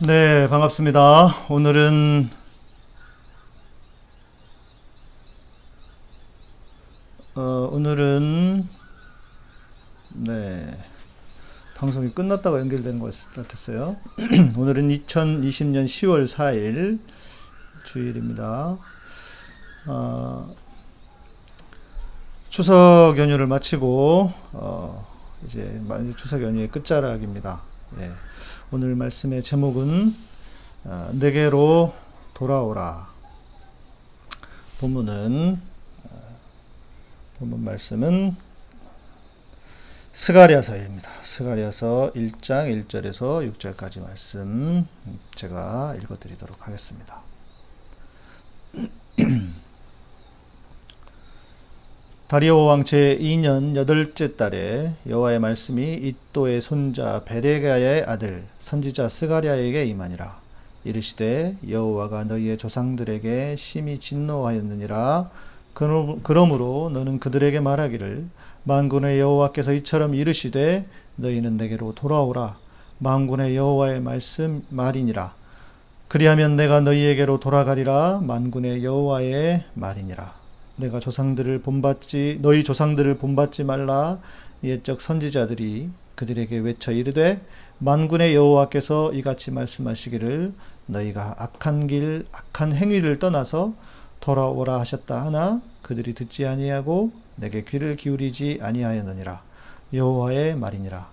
네, 반갑습니다. 오늘은 어, 오늘은 네 방송이 끝났다가 연결되는 것 같았어요. 오늘은 2020년 10월 4일 주일입니다. 어, 추석 연휴를 마치고 어, 이제 추석 연휴의 끝자락입니다. 예. 오늘 말씀의 제목은 어, 내게로 돌아오라. 본문은 어, 본문 말씀은 스가리아서입니다. 스가리아서 1장 1절에서 6절까지 말씀 제가 읽어드리도록 하겠습니다. 다리오 왕 제2년 여덟째 달에 여호와의 말씀이 이또의 손자 베레가의 아들 선지자 스가랴에게 임하니라. 이르시되 여호와가 너희의 조상들에게 심히 진노하였느니라. 그러므로 너는 그들에게 말하기를 만군의 여호와께서 이처럼 이르시되 너희는 내게로 돌아오라. 만군의 여호와의 말씀 말이니라. 그리하면 내가 너희에게로 돌아가리라. 만군의 여호와의 말이니라. 내가 조상들을 본받지 너희 조상들을 본받지 말라. 옛적 선지자들이 그들에게 외쳐 이르되 만군의 여호와께서 이같이 말씀하시기를 너희가 악한 길 악한 행위를 떠나서 돌아오라 하셨다 하나 그들이 듣지 아니하고 내게 귀를 기울이지 아니하였느니라. 여호와의 말이니라.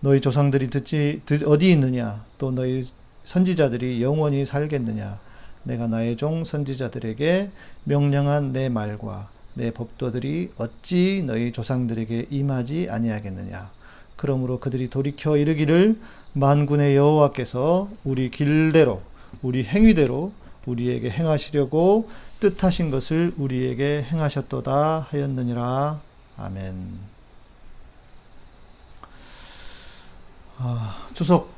너희 조상들이 듣지 듣, 어디 있느냐? 또 너희 선지자들이 영원히 살겠느냐 내가 나의 종 선지자들에게 명령한 내 말과 내 법도들이 어찌 너희 조상들에게 임하지 아니하겠느냐. 그러므로 그들이 돌이켜 이르기를 만군의 여호와께서 우리 길대로 우리 행위대로 우리에게 행하시려고 뜻하신 것을 우리에게 행하셨도다 하였느니라. 아멘. 아, 추석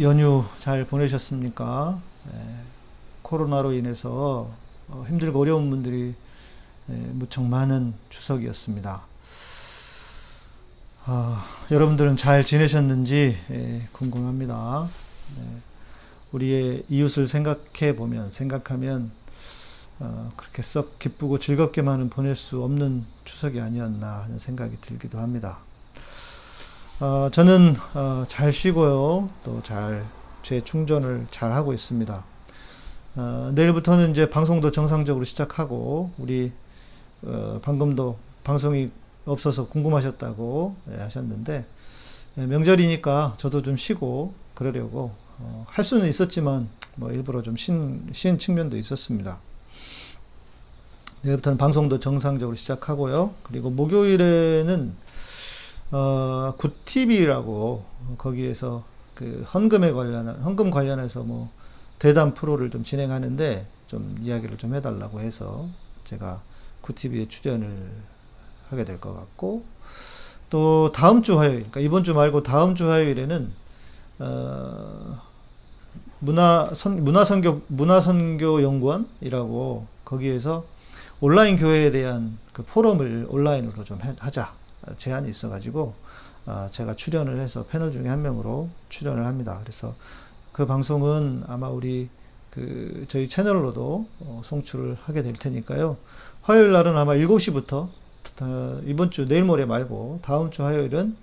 연휴 잘 보내셨습니까? 네. 코로나로 인해서 어, 힘들고 어려운 분들이 무척 많은 추석이었습니다. 아, 여러분들은 잘 지내셨는지 궁금합니다. 네. 우리의 이웃을 생각해 보면, 생각하면, 어, 그렇게 썩 기쁘고 즐겁게만은 보낼 수 없는 추석이 아니었나 하는 생각이 들기도 합니다. 어, 저는 어, 잘 쉬고요, 또 잘 재충전을 잘 하고 있습니다. 어, 내일부터는 이제 방송도 정상적으로 시작하고 우리 어, 방금도 방송이 없어서 궁금하셨다고 예, 하셨는데 예, 명절이니까 저도 좀 쉬고 그러려고 어, 할 수는 있었지만 뭐 일부러 좀 쉰, 쉰 측면도 있었습니다. 내일부터는 방송도 정상적으로 시작하고요. 그리고 목요일에는 어, 굿TV라고 거기에서 그 헌금에 관련한 헌금 관련해서 뭐 대담 프로를 좀 진행하는데 좀 이야기를 좀 해달라고 해서 제가 굿티비에 출연을 하게 될 것 같고 또 다음 주 화요일, 그러니까 이번 주 말고 다음 주 화요일에는 어, 문화 선 문화 선교 문화 선교 연구원이라고 거기에서 온라인 교회에 대한 그 포럼을 온라인으로 좀 해, 하자 제안이 있어가지고 어, 제가 출연을 해서 패널 중에 한 명으로 출연을 합니다. 그래서 그 방송은 아마 우리 그 저희 채널로도 어, 송출을 하게 될 테니까요. 화요일 날은 아마 7시부터 어, 이번 주 내일 모레 말고 다음 주 화요일은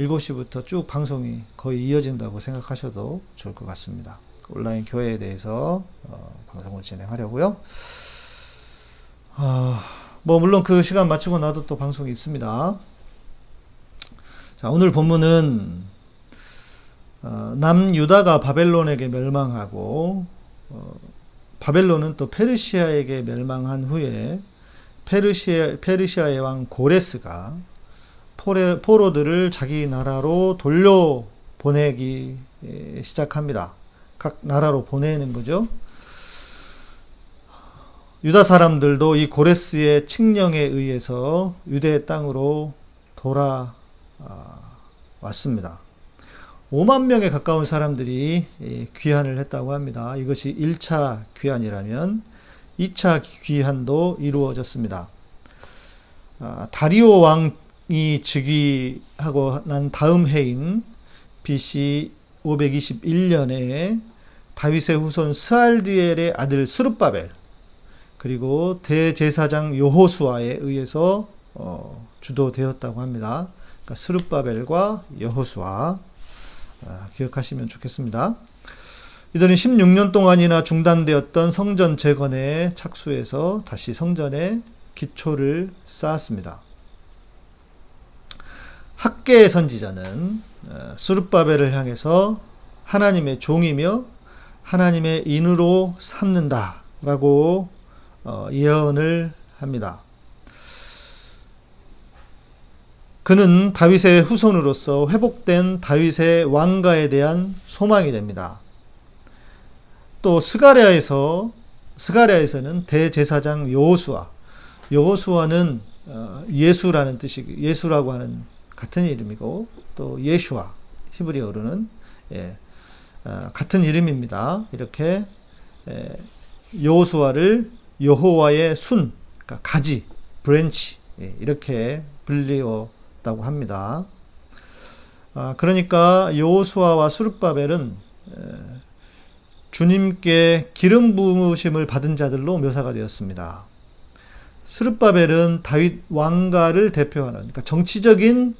7시부터 쭉 방송이 거의 이어진다고 생각하셔도 좋을 것 같습니다. 온라인 교회에 대해서 어, 방송을 진행하려고요. 아, 뭐 물론 그 시간 마치고 나도 또 방송이 있습니다. 자, 오늘 본문은 어, 남유다가 바벨론에게 멸망하고 어, 바벨론은 또 페르시아에게 멸망한 후에 페르시아, 페르시아의 왕 고레스가 포레, 포로들을 자기 나라로 돌려 보내기 시작합니다. 각 나라로 보내는 거죠. 유다 사람들도 이 고레스의 칙령에 의해서 유대 땅으로 돌아왔습니다. 5만 명에 가까운 사람들이 예, 귀환을 했다고 합니다. 이것이 1차 귀환이라면 2차 귀환도 이루어졌습니다. 아, 다리오 왕이 즉위하고 난 다음 해인 BC 521년에 다윗의 후손 스알디엘의 아들 스룹바벨 그리고 대제사장 요호수아에 의해서 어, 주도되었다고 합니다. 그러니까 스룹바벨과 여호수아 아, 기억하시면 좋겠습니다. 이들은 16년 동안이나 중단되었던 성전 재건에 착수해서 다시 성전의 기초를 쌓았습니다. 학계의 선지자는 어, 스룹바벨을 향해서 하나님의 종이며 하나님의 인으로 삼는다라고 어, 예언을 합니다. 그는 다윗의 후손으로서 회복된 다윗의 왕가에 대한 소망이 됩니다. 또 스가랴에서 스가랴에서는 대제사장 여호수아 여호수아는 어, 예수라는 뜻이 예수라고 하는 같은 이름이고 또 예슈아 히브리어로는 예, 어, 같은 이름입니다. 이렇게 여호수아를 여호와의 순 그러니까 가지 branch 예, 이렇게 불리어 있다고 합니다. 아, 그러니까 여호수아와 스룹바벨은 주님께 기름 부으심을 받은 자들로 묘사가 되었습니다. 스룹바벨은 다윗 왕가를 대표하는 그러니까 정치적인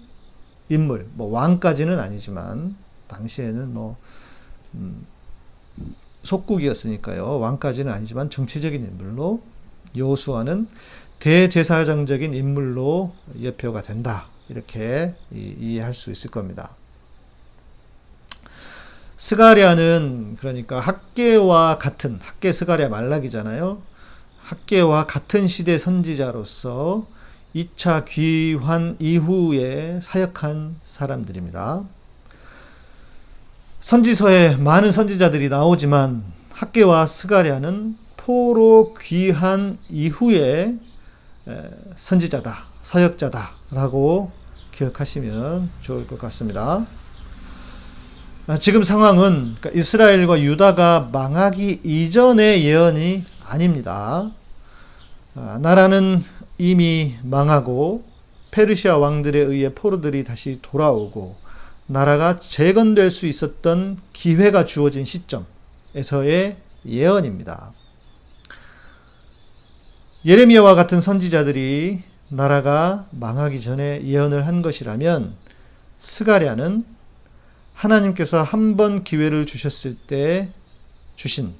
인물, 뭐 왕까지는 아니지만 당시에는 뭐 음, 속국이었으니까요. 왕까지는 아니지만 정치적인 인물로 여호수아는 대제사장적인 인물로 예표가 된다. 이렇게 이 해할 수 있을 겁니다. 스가랴는 그러니까 학계와 같은 학계 스가랴 말락이잖아요. 학계와 같은 시대 선지자로서 2차 귀환 이후에 사역한 사람들입니다. 선지서에 많은 선지자들이 나오지만 학계와 스가랴는 포로 귀한 이후에 선지자다. 사역자다 라고 기억하시면 좋을 것 같습니다. 아, 지금 상황은 그러니까 이스라엘과 유다가 망하기 이전의 예언이 아닙니다. 아, 나라는 이미 망하고 페르시아 왕들에 의해 포로들이 다시 돌아오고 나라가 재건될 수 있었던 기회가 주어진 시점에서의 예언입니다. 예레미야와 같은 선지자들이 나라가 망하기 전에 예언을 한 것이라면 스가랴는 하나님께서 한 번 기회를 주셨을 때 주신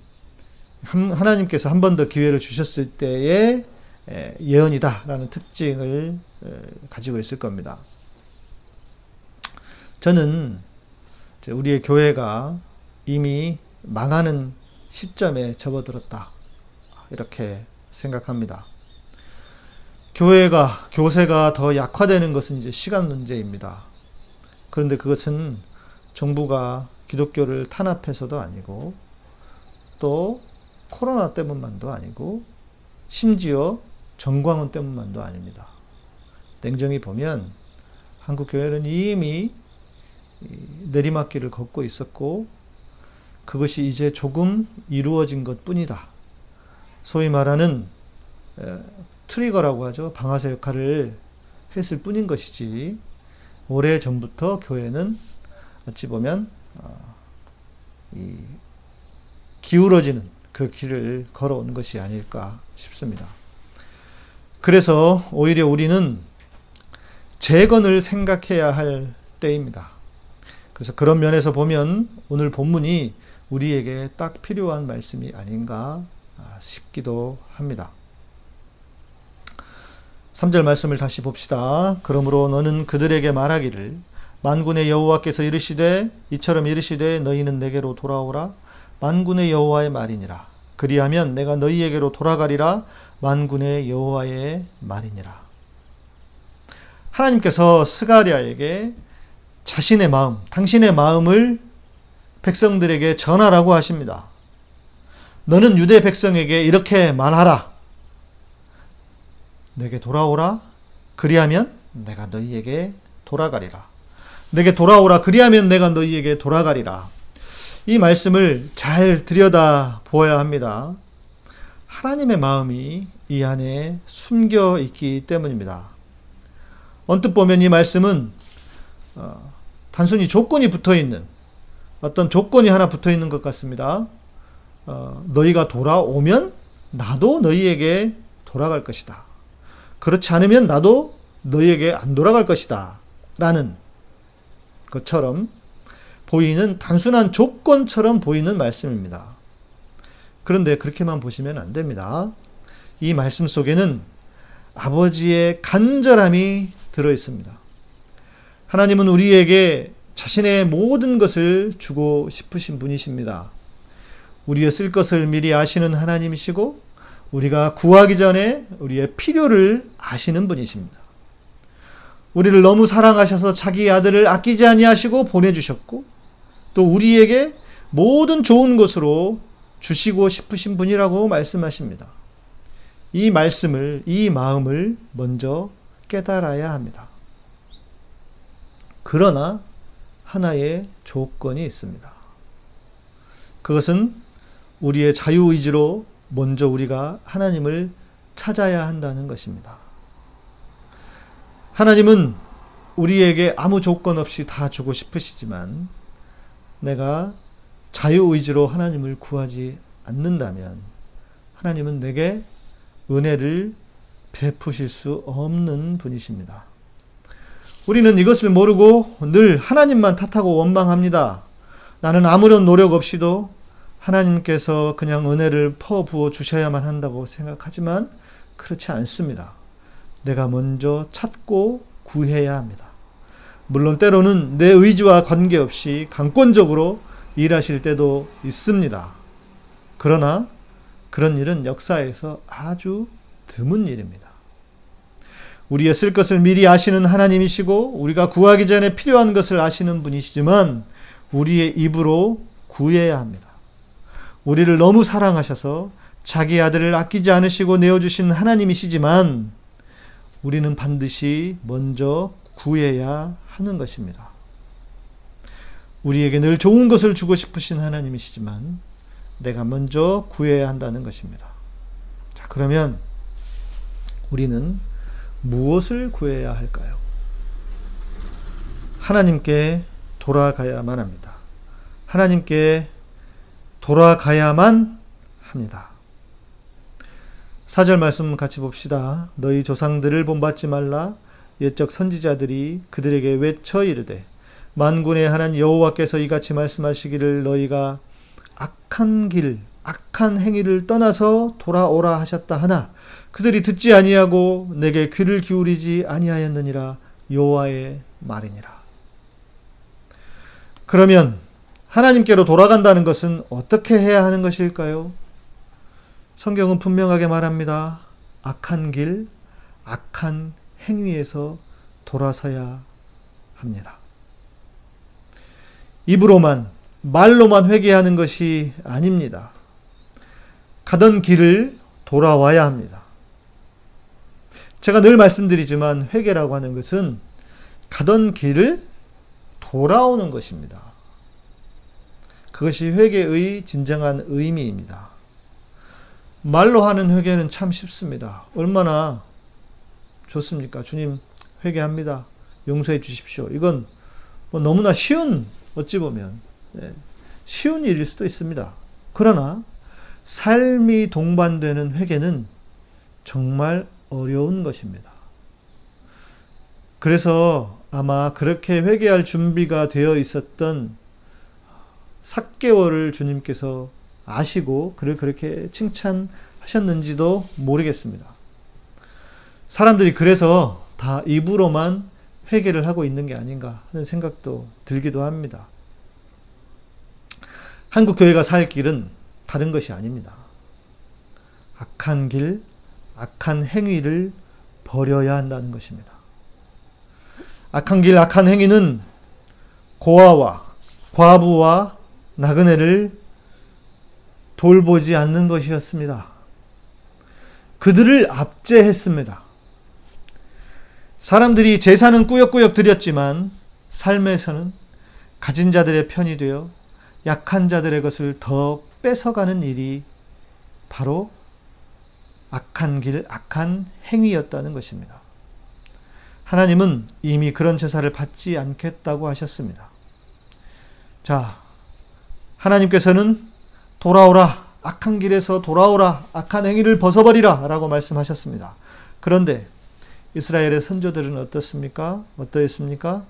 하나님께서 한 번 더 기회를 주셨을 때의 예언이다라는 특징을 가지고 있을 겁니다. 저는 우리의 교회가 이미 망하는 시점에 접어들었다. 이렇게 생각합니다. 교회가, 교세가 더 약화되는 것은 이제 시간 문제입니다. 그런데 그것은 정부가 기독교를 탄압해서도 아니고 또 코로나 때문만도 아니고 심지어 정광훈 때문만도 아닙니다. 냉정히 보면 한국 교회는 이미 내리막길을 걷고 있었고 그것이 이제 조금 이루어진 것 뿐이다. 소위 말하는 트리거라고 하죠. 방아쇠 역할을 했을 뿐인 것이지 오래 전부터 교회는 어찌 보면 어, 이 기울어지는 그 길을 걸어온 것이 아닐까 싶습니다. 그래서 오히려 우리는 재건을 생각해야 할 때입니다. 그래서 그런 면에서 보면 오늘 본문이 우리에게 딱 필요한 말씀이 아닌가 싶기도 합니다. 3절 말씀을 다시 봅시다. 그러므로 너는 그들에게 말하기를 만군의 여호와께서 이르시되 이처럼 이르시되 너희는 내게로 돌아오라 만군의 여호와의 말이니라. 그리하면 내가 너희에게로 돌아가리라 만군의 여호와의 말이니라. 하나님께서 스가리아에게 자신의 마음, 당신의 마음을 백성들에게 전하라고 하십니다. 너는 유대 백성에게 이렇게 말하라. 내게 돌아오라. 그리하면 내가 너희에게 돌아가리라. 내게 돌아오라. 그리하면 내가 너희에게 돌아가리라. 이 말씀을 잘 들여다 보아야 합니다. 하나님의 마음이 이 안에 숨겨 있기 때문입니다. 언뜻 보면 이 말씀은 어, 단순히 조건이 붙어 있는 어떤 조건이 하나 붙어 있는 것 같습니다. 어, 너희가 돌아오면 나도 너희에게 돌아갈 것이다. 그렇지 않으면 나도 너희에게 안 돌아갈 것이다. 라는 것처럼 보이는 단순한 조건처럼 보이는 말씀입니다. 그런데 그렇게만 보시면 안 됩니다. 이 말씀 속에는 아버지의 간절함이 들어 있습니다. 하나님은 우리에게 자신의 모든 것을 주고 싶으신 분이십니다. 우리의 쓸 것을 미리 아시는 하나님이시고 우리가 구하기 전에 우리의 필요를 아시는 분이십니다. 우리를 너무 사랑하셔서 자기 아들을 아끼지 아니하시고 보내주셨고 또 우리에게 모든 좋은 것으로 주시고 싶으신 분이라고 말씀하십니다. 이 말씀을, 이 마음을 먼저 깨달아야 합니다. 그러나 하나의 조건이 있습니다. 그것은 우리의 자유의지로 먼저 우리가 하나님을 찾아야 한다는 것입니다. 하나님은 우리에게 아무 조건 없이 다 주고 싶으시지만 내가 자유의지로 하나님을 구하지 않는다면 하나님은 내게 은혜를 베푸실 수 없는 분이십니다. 우리는 이것을 모르고 늘 하나님만 탓하고 원망합니다. 나는 아무런 노력 없이도 하나님께서 그냥 은혜를 퍼부어 주셔야만 한다고 생각하지만 그렇지 않습니다. 내가 먼저 찾고 구해야 합니다. 물론 때로는 내 의지와 관계없이 강권적으로 일하실 때도 있습니다. 그러나 그런 일은 역사에서 아주 드문 일입니다. 우리의 쓸 것을 미리 아시는 하나님이시고 우리가 구하기 전에 필요한 것을 아시는 분이시지만 우리의 입으로 구해야 합니다. 우리를 너무 사랑하셔서 자기 아들을 아끼지 않으시고 내어주신 하나님이시지만 우리는 반드시 먼저 구해야 하는 것입니다. 우리에게 늘 좋은 것을 주고 싶으신 하나님이시지만 내가 먼저 구해야 한다는 것입니다. 자, 그러면 우리는 무엇을 구해야 할까요? 하나님께 돌아가야만 합니다. 하나님께 돌아가야만 합니다. 사절 말씀 같이 봅시다. 너희 조상들을 본받지 말라. 옛적 선지자들이 그들에게 외쳐 이르되 만군의 하나님 여호와께서 이같이 말씀하시기를 너희가 악한 길, 악한 행위를 떠나서 돌아오라 하셨다 하나 그들이 듣지 아니하고 내게 귀를 기울이지 아니하였느니라 여호와의 말이니라. 그러면 하나님께로 돌아간다는 것은 어떻게 해야 하는 것일까요? 성경은 분명하게 말합니다. 악한 길, 악한 행위에서 돌아서야 합니다. 입으로만, 말로만 회개하는 것이 아닙니다. 가던 길을 돌아와야 합니다. 제가 늘 말씀드리지만 회개라고 하는 것은 가던 길을 돌아오는 것입니다. 그것이 회개의 진정한 의미입니다. 말로 하는 회개는 참 쉽습니다. 얼마나 좋습니까? 주님, 회개합니다. 용서해 주십시오. 이건 뭐 너무나 쉬운, 어찌 보면, 네, 쉬운 일일 수도 있습니다. 그러나, 삶이 동반되는 회개는 정말 어려운 것입니다. 그래서 아마 그렇게 회개할 준비가 되어 있었던 삭개월을 주님께서 아시고 그를 그렇게 칭찬하셨는지도 모르겠습니다. 사람들이 그래서 다 입으로만 회개를 하고 있는 게 아닌가 하는 생각도 들기도 합니다. 한국 교회가 살 길은 다른 것이 아닙니다. 악한 길, 악한 행위를 버려야 한다는 것입니다. 악한 길, 악한 행위는 고아와 과부와 나그네를 돌보지 않는 것이었습니다. 그들을 압제했습니다. 사람들이 제사는 꾸역꾸역 드렸지만 삶에서는 가진 자들의 편이 되어 약한 자들의 것을 더 뺏어가는 일이 바로 악한 길, 악한 행위였다는 것입니다. 하나님은 이미 그런 제사를 받지 않겠다고 하셨습니다. 자, 하나님께서는 돌아오라 악한 길에서 돌아오라. 악한 행위를 벗어버리라. 라고 말씀하셨습니다. 그런데 이스라엘의 선조들은 어떻습니까? 어떠했습니까?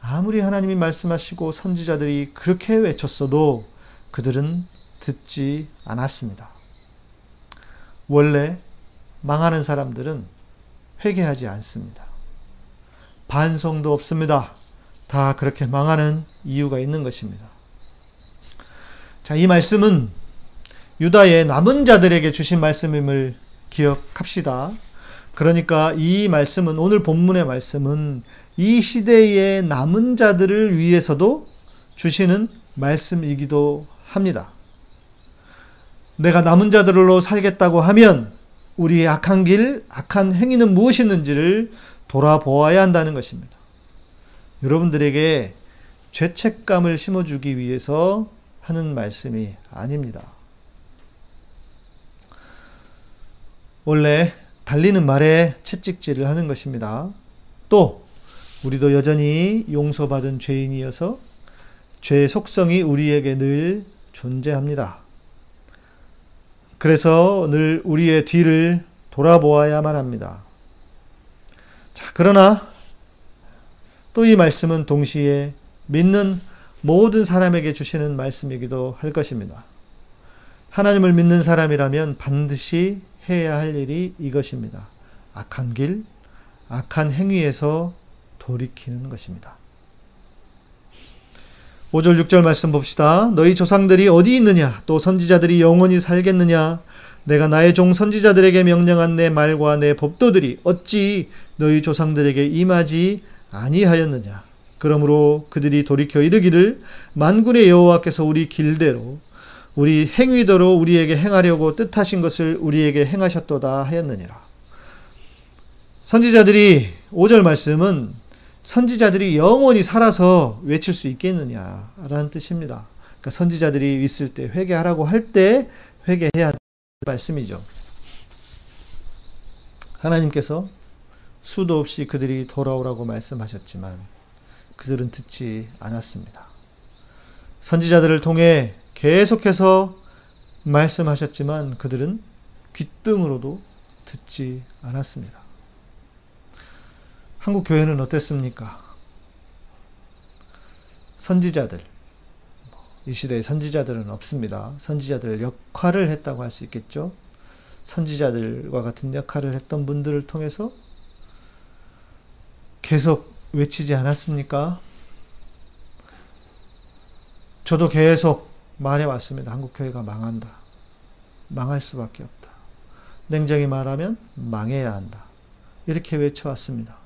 아무리 하나님이 말씀하시고 선지자들이 그렇게 외쳤어도 그들은 듣지 않았습니다. 원래 망하는 사람들은 회개하지 않습니다. 반성도 없습니다. 다 그렇게 망하는 이유가 있는 것입니다. 자, 이 말씀은 유다의 남은 자들에게 주신 말씀임을 기억합시다. 그러니까 이 말씀은 오늘 본문의 말씀은 이 시대의 남은 자들을 위해서도 주시는 말씀이기도 합니다. 내가 남은 자들로 살겠다고 하면 우리의 악한 길, 악한 행위는 무엇이었는지를 돌아보아야 한다는 것입니다. 여러분들에게 죄책감을 심어주기 위해서 하는 말씀이 아닙니다. 원래 달리는 말에 채찍질을 하는 것입니다. 또 우리도 여전히 용서받은 죄인이어서 죄의 속성이 우리에게 늘 존재합니다. 그래서 늘 우리의 뒤를 돌아보아야만 합니다. 자, 그러나 또 이 말씀은 동시에 믿는 모든 사람에게 주시는 말씀이기도 할 것입니다. 하나님을 믿는 사람이라면 반드시 해야 할 일이 이것입니다. 악한 길, 악한 행위에서 돌이키는 것입니다. 5절 6절 말씀 봅시다. 너희 조상들이 어디 있느냐? 또 선지자들이 영원히 살겠느냐? 내가 나의 종 선지자들에게 명령한 내 말과 내 법도들이 어찌 너희 조상들에게 임하지 아니하였느냐? 그러므로 그들이 돌이켜 이르기를 만군의 여호와께서 우리 길대로 우리 행위대로 우리에게 행하려고 뜻하신 것을 우리에게 행하셨도다 하였느니라. 선지자들이 5절 말씀은 선지자들이 영원히 살아서 외칠 수 있겠느냐라는 뜻입니다. 그러니까 선지자들이 있을 때 회개하라고 할 때 회개해야 하는 말씀이죠. 하나님께서 수도 없이 그들이 돌아오라고 말씀하셨지만 그들은 듣지 않았습니다. 선지자들을 통해 계속해서 말씀하셨지만 그들은 귀등으로도 듣지 않았습니다. 한국 교회는 어땠습니까? 선지자들, 이 시대에 선지자들은 없습니다. 선지자들 역할을 했다고 할 수 있겠죠. 선지자들과 같은 역할을 했던 분들을 통해서 계속 외치지 않았습니까? 저도 계속 말해왔습니다. 한국교회가 망한다. 망할 수밖에 없다. 냉정히 말하면 망해야 한다. 이렇게 외쳐왔습니다.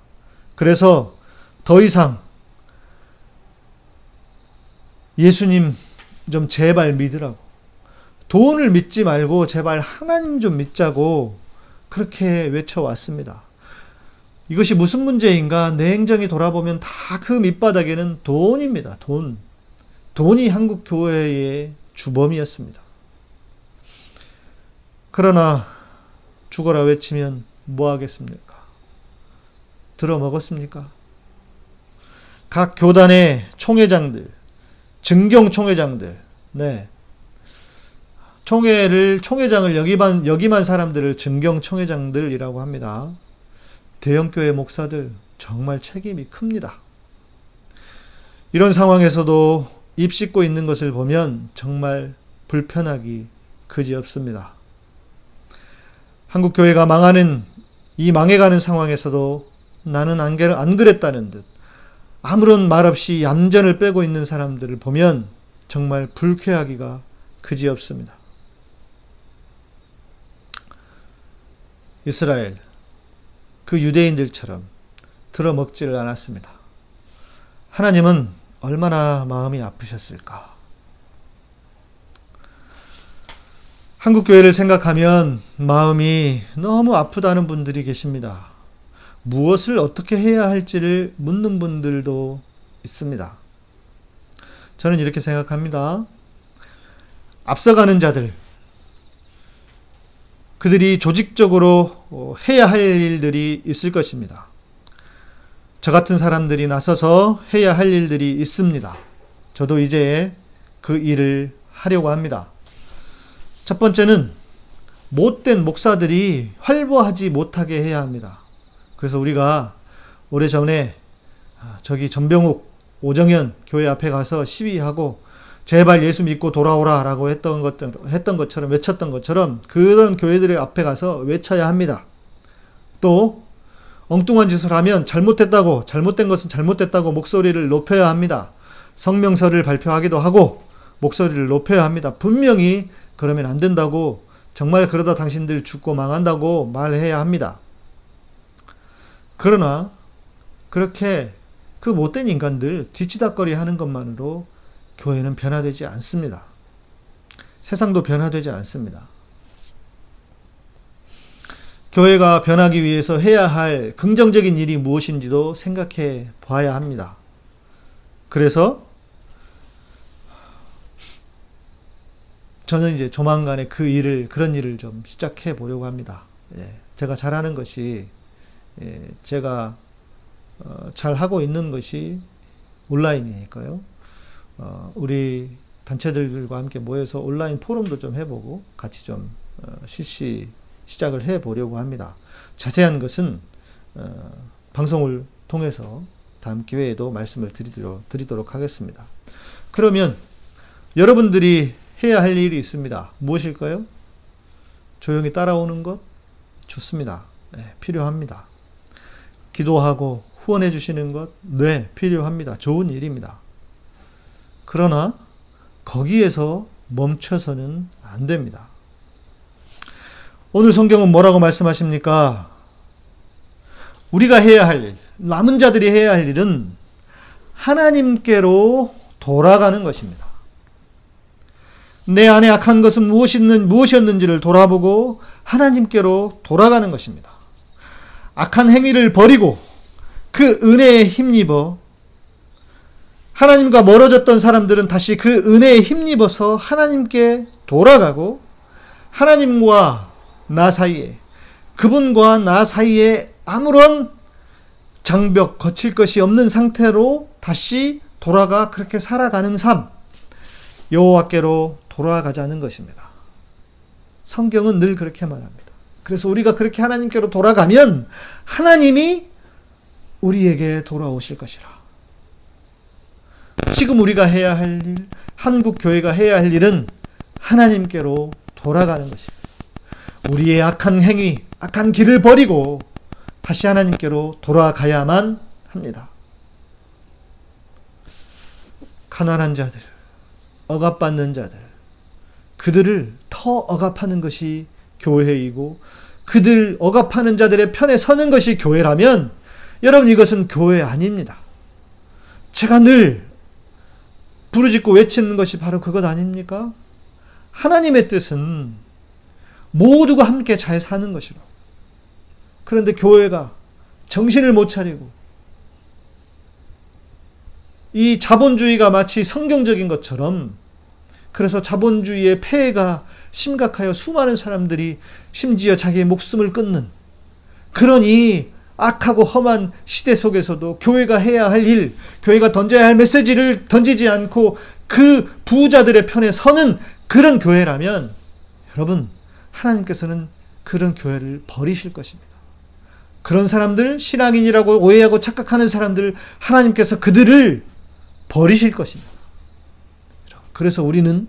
그래서 더 이상 예수님 좀 제발 믿으라고. 돈을 믿지 말고 제발 하나님 좀 믿자고 그렇게 외쳐왔습니다. 이것이 무슨 문제인가? 냉정히 돌아보면 다 그 밑바닥에는 돈입니다. 돈. 돈이 한국 교회의 주범이었습니다. 그러나 죽어라 외치면 뭐 하겠습니까? 들어먹었습니까? 각 교단의 총회장들, 증경 총회장들, 네. 총회를, 총회장을 여기만, 여기만 사람들을 증경 총회장들이라고 합니다. 대형교회 목사들, 정말 책임이 큽니다. 이런 상황에서도 입 씻고 있는 것을 보면 정말 불편하기 그지없습니다. 한국 교회가 망하는 이 망해가는 상황에서도 나는 안, 안 그랬다는 듯 아무런 말 없이 얌전을 빼고 있는 사람들을 보면 정말 불쾌하기가 그지없습니다. 이스라엘 그 유대인들처럼 들어먹지를 않았습니다. 하나님은 얼마나 마음이 아프셨을까? 한국교회를 생각하면 마음이 너무 아프다는 분들이 계십니다. 무엇을 어떻게 해야 할지를 묻는 분들도 있습니다. 저는 이렇게 생각합니다. 앞서가는 자들, 그들이 조직적으로 어, 해야 할 일들이 있을 것입니다. 저 같은 사람들이 나서서 해야 할 일들이 있습니다. 저도 이제 그 일을 하려고 합니다. 첫 번째는 못된 목사들이 활보하지 못하게 해야 합니다. 그래서 우리가 오래전에 아, 저기 전병욱, 오정현 교회 앞에 가서 시위하고 제발 예수 믿고 돌아오라 라고 했던 것 했던 것처럼 외쳤던 것처럼 그런 교회들의 앞에 가서 외쳐야 합니다. 또 엉뚱한 짓을 하면 잘못됐다고 잘못된 것은 잘못됐다고 목소리를 높여야 합니다. 성명서를 발표하기도 하고 목소리를 높여야 합니다. 분명히 그러면 안 된다고 정말 그러다 당신들 죽고 망한다고 말해야 합니다. 그러나 그렇게 그 못된 인간들 뒤치다거리 하는 것만으로 교회는 변화되지 않습니다. 세상도 변화되지 않습니다. 교회가 변하기 위해서 해야 할 긍정적인 일이 무엇인지도 생각해 봐야 합니다. 그래서 저는 이제 조만간에 그 일을 그런 일을 좀 시작해 보려고 합니다. 예, 제가 잘하는 것이 예, 제가 어, 잘 하고 있는 것이 온라인이니까요. 어, 우리 단체들과 함께 모여서 온라인 포럼도 좀 해보고 같이 좀 어, 실시 시작을 해 보려고 합니다. 자세한 것은 어, 방송을 통해서 다음 기회에도 말씀을 드리도록, 드리도록 하겠습니다. 그러면 여러분들이 해야 할 일이 있습니다. 무엇일까요? 조용히 따라오는 것? 좋습니다. 네, 필요합니다. 기도하고 후원해 주시는 것? 네, 필요합니다. 좋은 일입니다. 그러나 거기에서 멈춰서는 안 됩니다. 오늘 성경은 뭐라고 말씀하십니까? 우리가 해야 할 일, 남은 자들이 해야 할 일은 하나님께로 돌아가는 것입니다. 내 안에 악한 것은 무엇이었는지를 돌아보고 하나님께로 돌아가는 것입니다. 악한 행위를 버리고 그 은혜에 힘입어 하나님과 멀어졌던 사람들은 다시 그 은혜에 힘입어서 하나님께 돌아가고 하나님과 나 사이에 그분과 나 사이에 아무런 장벽 거칠 것이 없는 상태로 다시 돌아가 그렇게 살아가는 삶 여호와께로 돌아가자는 것입니다. 성경은 늘 그렇게 말합니다. 그래서 우리가 그렇게 하나님께로 돌아가면 하나님이 우리에게 돌아오실 것이라. 지금 우리가 해야 할 일, 한국 교회가 해야 할 일은 하나님께로 돌아가는 것입니다. 우리의 악한 행위, 악한 길을 버리고 다시 하나님께로 돌아가야만 합니다. 가난한 자들, 억압받는 자들, 그들을 더 억압하는 것이 교회이고 그들 억압하는 자들의 편에 서는 것이 교회라면 여러분 이것은 교회 아닙니다. 제가 늘 부르짖고 외치는 것이 바로 그것 아닙니까? 하나님의 뜻은 모두가 함께 잘 사는 것이로. 그런데 교회가 정신을 못 차리고 이 자본주의가 마치 성경적인 것처럼 그래서 자본주의의 폐해가 심각하여 수많은 사람들이 심지어 자기의 목숨을 끊는 이 악하고 험한 시대 속에서도 교회가 해야 할 일, 교회가 던져야 할 메시지를 던지지 않고 그 부자들의 편에 서는 그런 교회라면 여러분 하나님께서는 그런 교회를 버리실 것입니다. 그런 사람들 신앙인이라고 오해하고 착각하는 사람들 하나님께서 그들을 버리실 것입니다. 그래서 우리는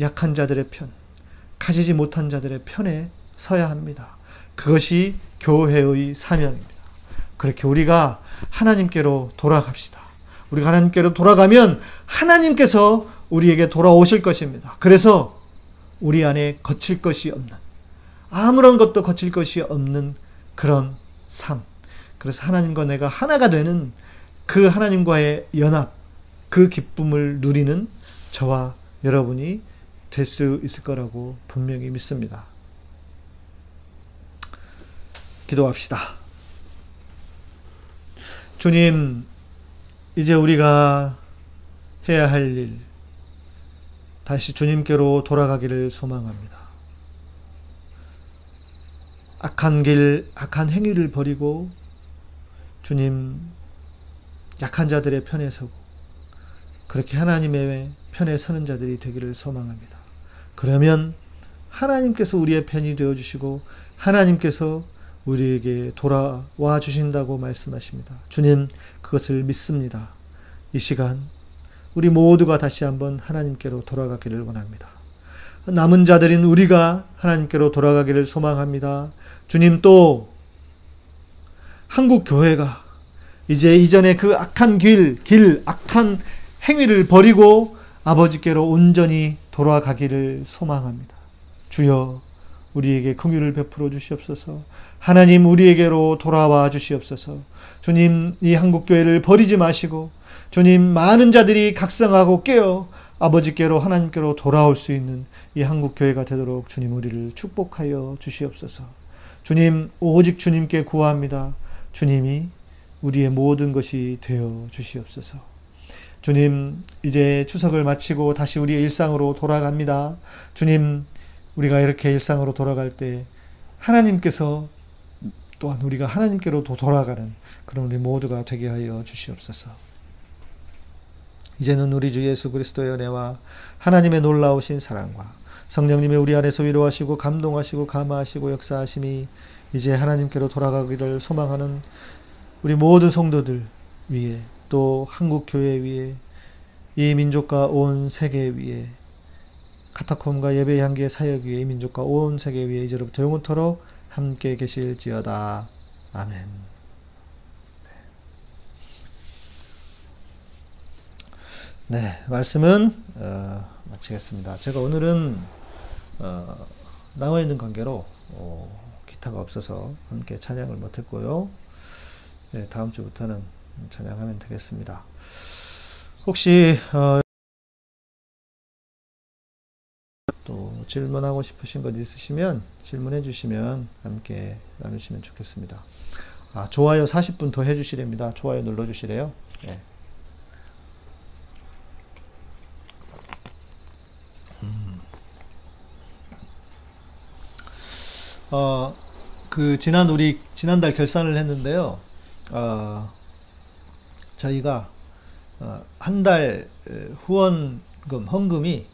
약한 자들의 편, 가지지 못한 자들의 편에 서야 합니다. 그것이 교회의 사명입니다. 그렇게 우리가 하나님께로 돌아갑시다. 우리가 하나님께로 돌아가면 하나님께서 우리에게 돌아오실 것입니다. 그래서 우리 안에 거칠 것이 없는, 아무런 것도 거칠 것이 없는 그런 삶. 그래서 하나님과 내가 하나가 되는 그 하나님과의 연합, 그 기쁨을 누리는 저와 여러분이 될 수 있을 거라고 분명히 믿습니다. 기도합시다. 주님, 이제 우리가 해야 할 일, 다시 주님께로 돌아가기를 소망합니다. 악한 길, 악한 행위를 버리고 주님, 약한 자들의 편에 서고 그렇게 하나님의 편에 서는 자들이 되기를 소망합니다. 그러면 하나님께서 우리의 편이 되어 주시고 하나님께서 우리에게 돌아와 주신다고 말씀하십니다. 주님, 그것을 믿습니다. 이 시간 우리 모두가 다시 한번 하나님께로 돌아가기를 원합니다. 남은 자들인 우리가 하나님께로 돌아가기를 소망합니다. 주님 또 한국 교회가 이제 이전에 그 악한 길, 길, 악한 행위를 버리고 아버지께로 온전히 돌아가기를 소망합니다. 주여 우리에게 긍휼을 베풀어 주시옵소서. 하나님 우리에게로 돌아와 주시옵소서. 주님 이 한국 교회를 버리지 마시고 주님 많은 자들이 각성하고 깨어 아버지께로 하나님께로 돌아올 수 있는 이 한국 교회가 되도록 주님 우리를 축복하여 주시옵소서. 주님 오직 주님께 구합니다. 주님이 우리의 모든 것이 되어 주시옵소서. 주님 이제 추석을 마치고 다시 우리의 일상으로 돌아갑니다. 주님 우리가 이렇게 일상으로 돌아갈 때 하나님께서 또한 우리가 하나님께로 돌아가는 그런 우리 모두가 되게 하여 주시옵소서. 이제는 우리 주 예수 그리스도의 은혜와 하나님의 놀라우신 사랑과 성령님의 우리 안에서 위로하시고 감동하시고 감화하시고 역사하심이 이제 하나님께로 돌아가기를 소망하는 우리 모든 성도들 위에 또 한국 교회 위에 이 민족과 온 세계 위에 카타콤과 예배 향기의 사역 위에 이 민족과 온 세계 위에 이제로부터 영원토록 함께 계실지어다. 아멘. 네, 말씀은 어, 마치겠습니다. 제가 오늘은 어, 나와 있는 관계로 어, 기타가 없어서 함께 찬양을 못했고요. 네, 다음 주부터는 찬양하면 되겠습니다. 혹시 질문하고 싶으신 것 있으시면 질문해 주시면 함께 나누시면 좋겠습니다. 아, 좋아요 40분 더 해주시랍니다. 좋아요 눌러주시래요. 네. 음. 어, 그 지난 우리 지난달 결산을 했는데요. 어, 저희가 어, 한달 후원금 헌금이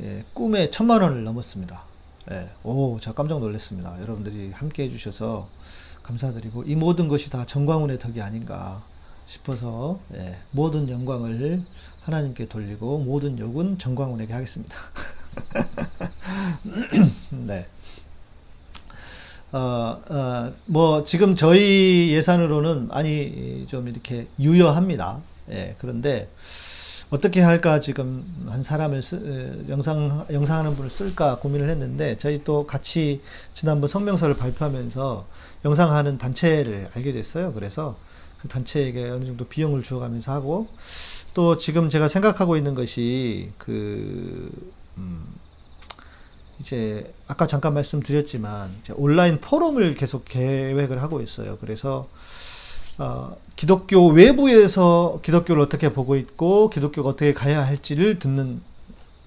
예, 꿈에 천만 원을 넘었습니다. 예, 오, 제가 깜짝 놀랐습니다. 여러분들이 함께 해주셔서 감사드리고 이 모든 것이 다 정광훈의 덕이 아닌가 싶어서 예, 모든 영광을 하나님께 돌리고 모든 욕은 정광훈에게 하겠습니다. 네. 어, 어, 뭐 지금 저희 예산으로는 많이 좀 이렇게 유효합니다. 예, 그런데 어떻게 할까 지금 한 사람을 쓰, 영상 영상하는 분을 쓸까 고민을 했는데 저희 또 같이 지난번 성명서를 발표하면서 영상하는 단체를 알게 됐어요. 그래서 그 단체에게 어느 정도 비용을 주어가면서 하고 또 지금 제가 생각하고 있는 것이 그 음, 이제 아까 잠깐 말씀드렸지만 온라인 포럼을 계속 계획을 하고 있어요. 그래서 어, 기독교 외부에서 기독교를 어떻게 보고 있고 기독교가 어떻게 가야 할지를 듣는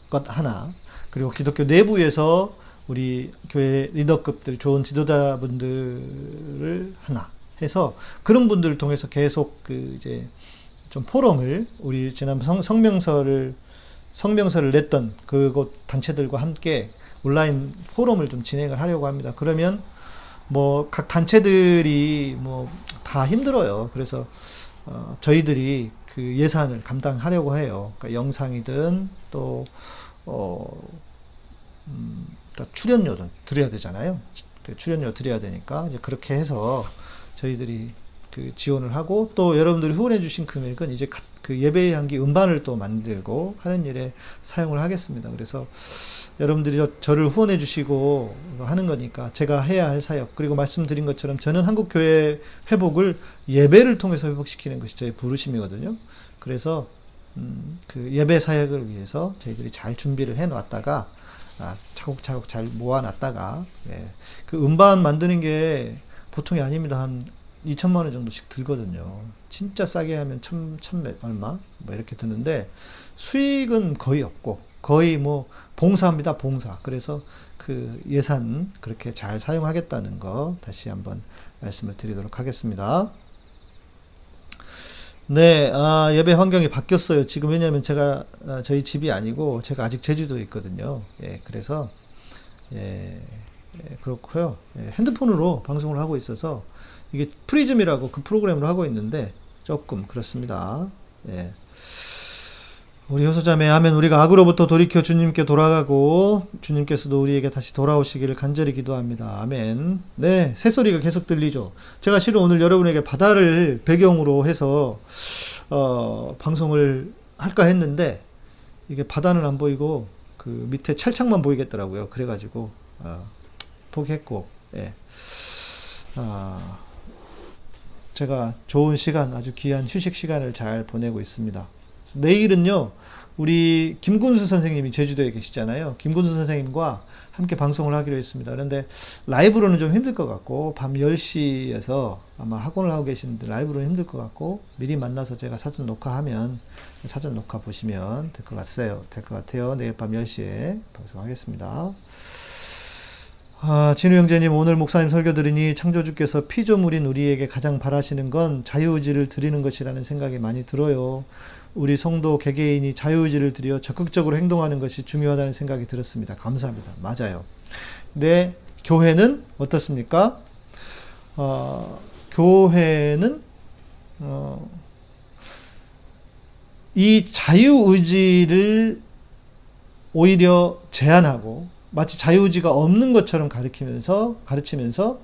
것 하나 그리고 기독교 내부에서 우리 교회 리더급들 좋은 지도자분들을 하나 해서 그런 분들을 통해서 계속 그 이제 좀 포럼을 우리 지난 성, 성명서를 성명서를 냈던 그곳 단체들과 함께 온라인 포럼을 좀 진행을 하려고 합니다. 그러면 뭐 각 단체들이 뭐 다 힘들어요. 그래서 어 저희들이 그 예산을 감당하려고 해요. 그러니까 영상이든 또 어, 음, 그러니까 출연료도 드려야 되잖아요. 그 출연료 드려야 되니까 이제 그렇게 해서 저희들이 그 지원을 하고 또 여러분들이 후원해 주신 금액은 이제 그 예배의 향기 음반을 또 만들고 하는 일에 사용을 하겠습니다. 그래서 여러분들이 저를 후원해 주시고 하는 거니까 제가 해야 할 사역 그리고 말씀드린 것처럼 저는 한국 교회 회복을 예배를 통해서 회복시키는 것이 저의 부르심이거든요. 그래서 음, 그 예배 사역을 위해서 저희들이 잘 준비를 해 놨다가 아, 차곡차곡 잘 모아 놨다가 예, 그 음반 만드는 게 보통이 아닙니다. 한 2천만 원 정도씩 들거든요. 진짜 싸게 하면 천, 천 얼마? 뭐 이렇게 드는데 수익은 거의 없고 거의 뭐 봉사합니다. 봉사. 그래서 그 예산 그렇게 잘 사용하겠다는 거 다시 한번 말씀을 드리도록 하겠습니다. 네, 아, 예배 환경이 바뀌었어요. 지금 왜냐하면 제가 아, 저희 집이 아니고 제가 아직 제주도에 있거든요. 예, 그래서 예, 예, 그렇고요. 예, 핸드폰으로 방송을 하고 있어서 이게 프리즘이라고 그 프로그램으로 하고 있는데 조금 그렇습니다. 예. 우리 효소자매 하면 우리가 악으로부터 돌이켜 주님께 돌아가고 주님께서도 우리에게 다시 돌아오시기를 간절히 기도합니다. 아멘. 네, 새소리가 계속 들리죠. 제가 실은 오늘 여러분에게 바다를 배경으로 해서 어, 방송을 할까 했는데 이게 바다는 안 보이고 그 밑에 철창만 보이겠더라고요. 그래가지고 어, 포기했고, 예. 아, 제가 좋은 시간, 아주 귀한 휴식 시간을 잘 보내고 있습니다. 내일은요, 우리 김군수 선생님이 제주도에 계시잖아요. 김군수 선생님과 함께 방송을 하기로 했습니다. 그런데 라이브로는 좀 힘들 것 같고, 밤 10시에서 아마 학원을 하고 계시는데 라이브로는 힘들 것 같고, 미리 만나서 제가 사전 녹화하면, 사전 녹화 보시면 될 것 같아요. 될 것 같아요. 내일 밤 10시에 방송하겠습니다. 아, 진우 형제님, 오늘 목사님 설교 들으니 창조주께서 피조물인 우리에게 가장 바라시는 건 자유의지를 드리는 것이라는 생각이 많이 들어요. 우리 성도 개개인이 자유의지를 들여 적극적으로 행동하는 것이 중요하다는 생각이 들었습니다. 감사합니다. 맞아요. 네, 교회는 어떻습니까? 어, 교회는 어, 이 자유의지를 오히려 제한하고 마치 자유의지가 없는 것처럼 가르치면서 가르치면서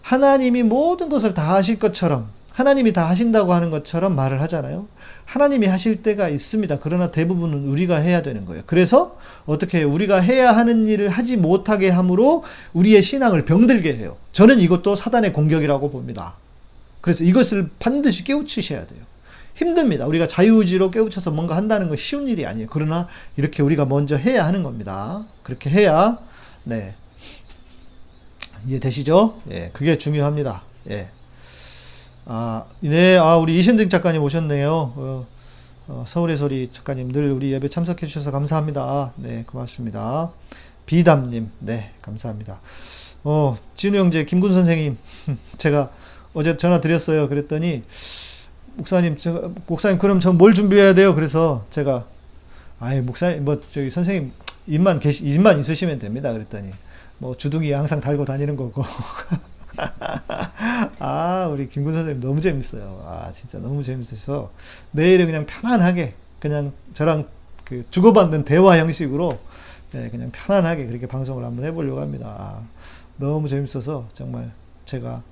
하나님이 모든 것을 다 하실 것처럼 하나님이 다 하신다고 하는 것처럼 말을 하잖아요. 하나님이 하실 때가 있습니다. 그러나 대부분은 우리가 해야 되는 거예요. 그래서 어떻게 해요? 우리가 해야 하는 일을 하지 못하게 함으로 우리의 신앙을 병들게 해요. 저는 이것도 사단의 공격이라고 봅니다. 그래서 이것을 반드시 깨우치셔야 돼요. 힘듭니다. 우리가 자유의지로 깨우쳐서 뭔가 한다는 건 쉬운 일이 아니에요. 그러나 이렇게 우리가 먼저 해야 하는 겁니다. 그렇게 해야, 네. 이해되시죠? 예, 그게 중요합니다. 예. 아, 네, 아, 우리 이신등 작가님 오셨네요. 어, 어, 서울의 소리 작가님 늘 우리 예배 참석해 주셔서 감사합니다. 네, 고맙습니다. 비담님, 네, 감사합니다. 어, 진우 형제, 김군 선생님, 제가 어제 전화 드렸어요. 그랬더니, 목사님, 제가, 목사님, 그럼 저뭘 준비해야 돼요? 그래서 제가, 아이, 목사님, 뭐, 저기 선생님, 입만 계시, 입만 있으시면 됩니다. 그랬더니, 뭐, 주둥이 항상 달고 다니는 거고. 아, 우리 김군 선생님 너무 재밌어요. 아, 진짜 너무 재밌어서 내일은 그냥 편안하게 그냥 저랑 그 주고받는 대화 형식으로 네, 그냥 편안하게 그렇게 방송을 한번 해보려고 합니다. 아, 너무 재밌어서 정말 제가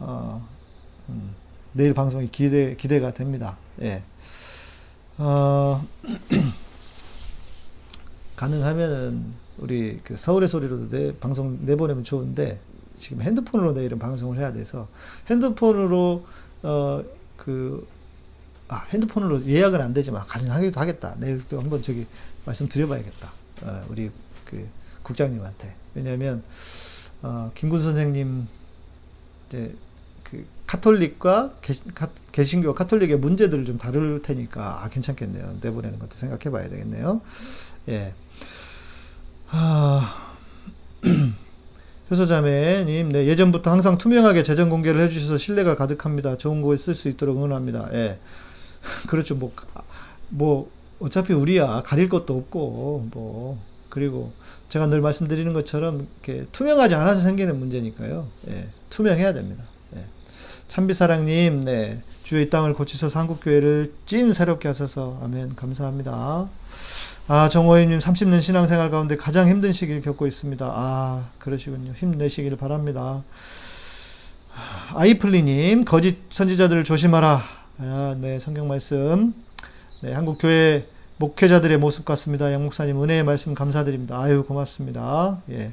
어, 음, 내일 방송이 기대 기대가 됩니다. 예. 어, 가능하면은 우리 그 서울의 소리로도 내 방송 내보내면 좋은데 지금 핸드폰으로 내일은 방송을 해야 돼서 핸드폰으로 어 그 아, 핸드폰으로 예약은 안 되지만 가능하기도 하겠다. 내일 또 한번 저기 말씀드려봐야겠다. 어, 우리 그 국장님한테. 왜냐하면 어, 김군 선생님 이제 그 카톨릭과 개, 신 교 카톨릭의 문제들을 좀 다룰 테니까 아 괜찮겠네요. 내보내는 것도 생각해 봐야 되겠네요. 예. 아. 효소자매님, 네, 예전부터 항상 투명하게 재정 공개를 해주셔서 신뢰가 가득합니다. 좋은 거에 쓸 수 있도록 응원합니다. 예. 그렇죠. 뭐, 뭐, 어차피 우리야 가릴 것도 없고, 뭐, 그리고 제가 늘 말씀드리는 것처럼 이렇게 투명하지 않아서 생기는 문제니까요. 예. 투명해야 됩니다. 예. 참비사랑님, 네. 주의 이 땅을 고치셔서 한국교회를 찐 새롭게 하셔서, 아멘. 감사합니다. 아, 정호희님 30년 신앙생활 가운데 가장 힘든 시기를 겪고 있습니다. 아, 그러시군요. 힘내시길 바랍니다. 아이플리님, 거짓 선지자들을 조심하라. 아, 네, 성경 말씀. 네, 한국교회 목회자들의 모습 같습니다. 양 목사님, 은혜의 말씀 감사드립니다. 아유, 고맙습니다. 예.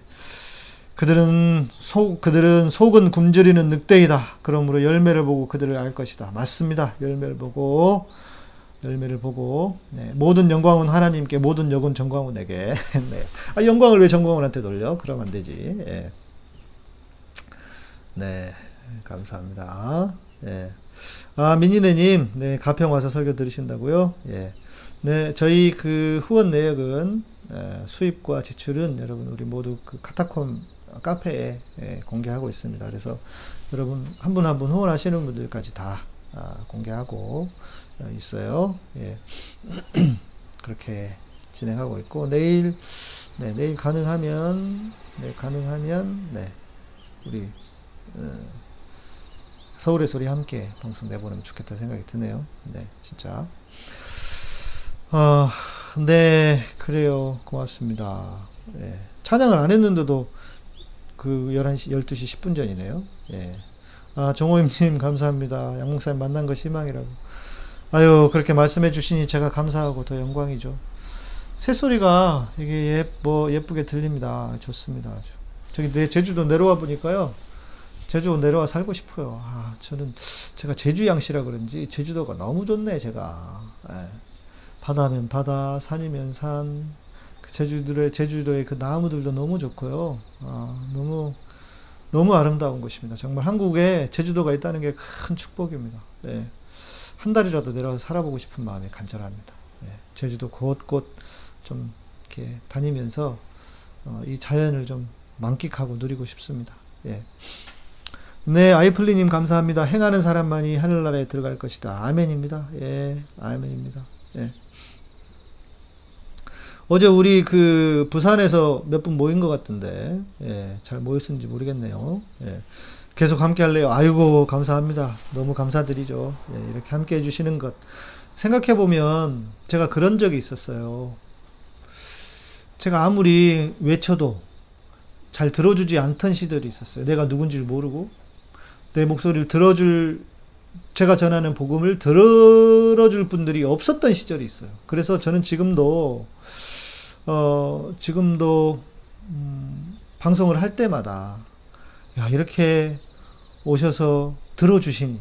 그들은 속, 그들은 속은 굶주리는 늑대이다. 그러므로 열매를 보고 그들을 알 것이다. 맞습니다. 열매를 보고 열매를 보고 네, 모든 영광은 하나님께 모든 역은 정광훈에게 네. 아, 영광을 왜 정광훈한테 돌려? 그러면 안 되지. 예. 네, 감사합니다. 예. 아 민희네님, 네 가평 와서 설교 들으신다고요? 예. 네, 저희 그 후원 내역은 에, 수입과 지출은 여러분 우리 모두 그 카타콤 카페에 예, 공개하고 있습니다. 그래서 여러분 한 분 한 분 후원하시는 분들까지 다 아, 공개하고 어, 있어요. 예. 그렇게 진행하고 있고 내일 네, 내일 가능하면 네, 가능하면 네, 우리 어, 서울의 소리 함께 방송 내보내면 좋겠다 생각이 드네요. 네, 진짜. 아, 네, 그래요. 고맙습니다. 예. 찬양을 안 했는데도 그 11시, 12시 10분 전이네요. 예. 아, 정호임님, 감사합니다. 양목사님 만난 거 희망이라고. 아유, 그렇게 말씀해 주시니 제가 감사하고 더 영광이죠. 새소리가 이게 예, 뭐 예쁘게 들립니다. 좋습니다. 아주. 저기 내 제주도 내려와 보니까요. 제주 내려와 살고 싶어요. 아, 저는 제가 제주 양씨라 그런지 제주도가 너무 좋네, 제가. 예. 바다면 바다, 산이면 산. 그 제주도의 제주도의 그 나무들도 너무 좋고요. 아, 너무 너무 아름다운 곳입니다. 정말 한국에 제주도가 있다는 게 큰 축복입니다. 예. 한 달이라도 내려와서 살아보고 싶은 마음이 간절합니다. 예. 제주도 곳곳 좀 이렇게 다니면서 어, 이 자연을 좀 만끽하고 누리고 싶습니다. 예. 네, 아이플리님 감사합니다. 행하는 사람만이 하늘나라에 들어갈 것이다. 아멘입니다. 예, 아멘입니다. 예. 어제 우리 그 부산에서 몇 분 모인 것 같은데, 예, 잘 모였는지 모르겠네요. 예. 계속 함께 할래요. 아이고, 감사합니다. 너무 감사드리죠. 예, 이렇게 함께 해주시는 것. 생각해 보면 제가 그런 적이 있었어요. 제가 아무리 외쳐도 잘 들어주지 않던 시절이 있었어요. 내가 누군지를 모르고 내 목소리를 들어줄 제가 전하는 복음을 들어줄 분들이 없었던 시절이 있어요. 그래서 저는 지금도 어 지금도 음, 방송을 할 때마다 야 이렇게 오셔서 들어주시니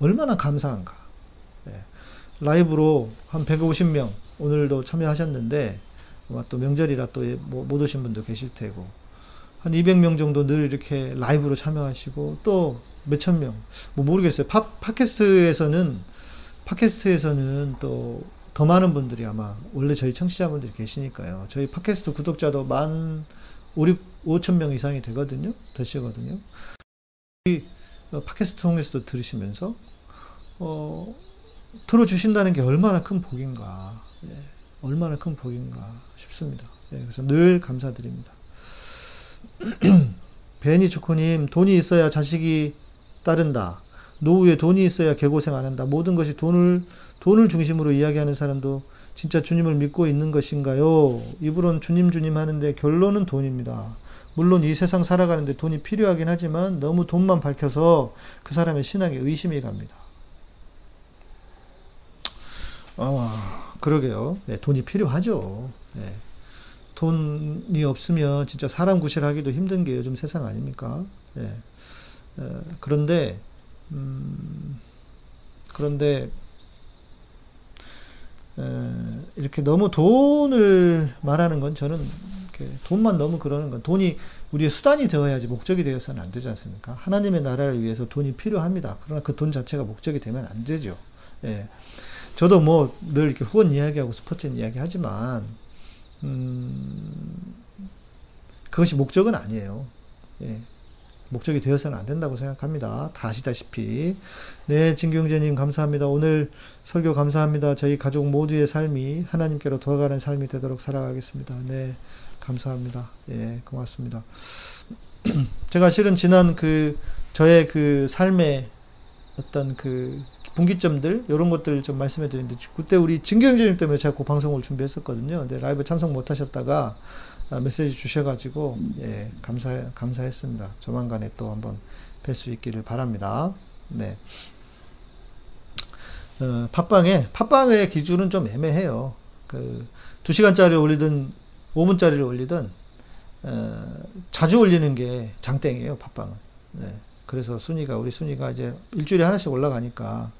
얼마나 감사한가. 네. 라이브로 한 150명 오늘도 참여하셨는데 아마 또 명절이라 또못 뭐 오신 분도 계실 테고 한 200명 정도 늘 이렇게 라이브로 참여하시고 또 몇천 명, 뭐 모르겠어요. 팟, 팟캐스트에서는 팟캐스트에서는 또 더 많은 분들이 아마 원래 저희 청취자분들이 계시니까요. 저희 팟캐스트 구독자도 만 5, 5천 명 이상이 되거든요. 되시거든요. 이 어, 팟캐스트 통해서도 들으시면서 어, 들어주신다는 게 얼마나 큰 복인가. 예. 얼마나 큰 복인가 싶습니다. 예, 그래서 늘 감사드립니다. 베니 초코님, 돈이 있어야 자식이 따른다. 노후에 돈이 있어야 개고생 안 한다. 모든 것이 돈을, 돈을 중심으로 이야기하는 사람도 진짜 주님을 믿고 있는 것인가요? 입으론 주님 주님 하는데 결론은 돈입니다. 물론 이 세상 살아가는데 돈이 필요하긴 하지만 너무 돈만 밝혀서 그 사람의 신앙에 의심이 갑니다. 아, 그러게요. 네, 돈이 필요하죠. 네. 돈이 없으면 진짜 사람 구실하기도 힘든 게 요즘 세상 아닙니까? 네. 어, 그런데 음, 그런데 에, 이렇게 너무 돈을 말하는 건 저는 돈만 너무 그러는 건 돈이 우리의 수단이 되어야지 목적이 되어서는 안 되지 않습니까? 하나님의 나라를 위해서 돈이 필요합니다. 그러나 그 돈 자체가 목적이 되면 안 되죠. 예. 저도 뭐 늘 이렇게 후원 이야기하고 스포츠 이야기 하지만, 음, 그것이 목적은 아니에요. 예. 목적이 되어서는 안 된다고 생각합니다. 다 아시다시피. 네, 진경재님 감사합니다. 오늘 설교 감사합니다. 저희 가족 모두의 삶이 하나님께로 돌아가는 삶이 되도록 살아가겠습니다. 네, 감사합니다. 예, 고맙습니다. 제가 실은 지난 그, 저의 그 삶의 어떤 그 분기점들 이런 것들 좀 말씀해 드리는데 그때 우리 진경재님 때문에 제가 그 방송을 준비했었거든요. 근데 라이브 참석 못 하셨다가 아, 메시지 주셔가지고 예 감사 감사했습니다. 조만간에 또 한번 뵐 수 있기를 바랍니다. 네. 어, 팟빵에 팟빵의 기준은 좀 애매해요. 그 2시간짜리 올리든 5분짜리를 올리든 어, 자주 올리는 게 장땡이에요. 팟빵은. 네. 그래서 순위가 우리 순위가 이제 일주일에 하나씩 올라가니까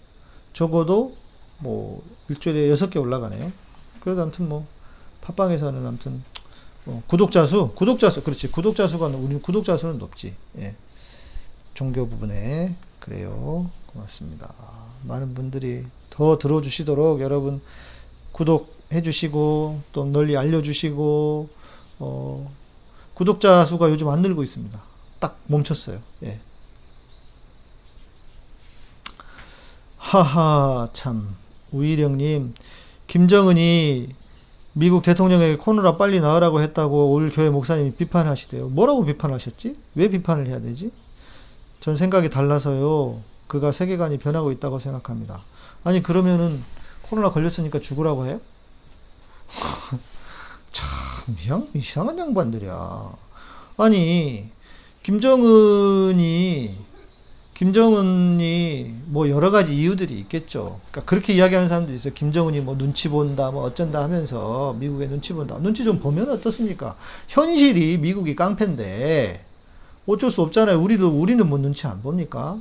적어도 뭐 일주일에 여섯 개 올라가네요. 그래도 아무튼 뭐 팟빵에서는 아무튼 어, 구독자 수, 구독자 수, 그렇지. 구독자 수가 우리 구독자 수는 높지. 예. 종교 부분에 그래요. 고맙습니다. 많은 분들이 더 들어주시도록 여러분 구독해 주시고 또 널리 알려주시고 어, 구독자 수가 요즘 안 늘고 있습니다. 딱 멈췄어요. 예. 하하 참 우일영님 김정은이 미국 대통령에게 코누라 빨리 나으라고 했다고 올 교회 목사님이 비판하시대요. 뭐라고 비판하셨지? 왜 비판을 해야 되지? 전 생각이 달라서요. 그가 세계관이 변하고 있다고 생각합니다. 아니 그러면은 코로나 걸렸으니까 죽으라고 해요? 참 이상, 이상한 양반들이야. 아니 김정은이 김정은이 뭐 여러 가지 이유들이 있겠죠. 그러니까 그렇게 이야기하는 사람도 있어요. 김정은이 뭐 눈치 본다, 뭐 어쩐다 하면서 미국에 눈치 본다. 눈치 좀 보면 어떻습니까? 현실이 미국이 깡패인데 어쩔 수 없잖아요. 우리도 우리는 뭐 눈치 안 봅니까?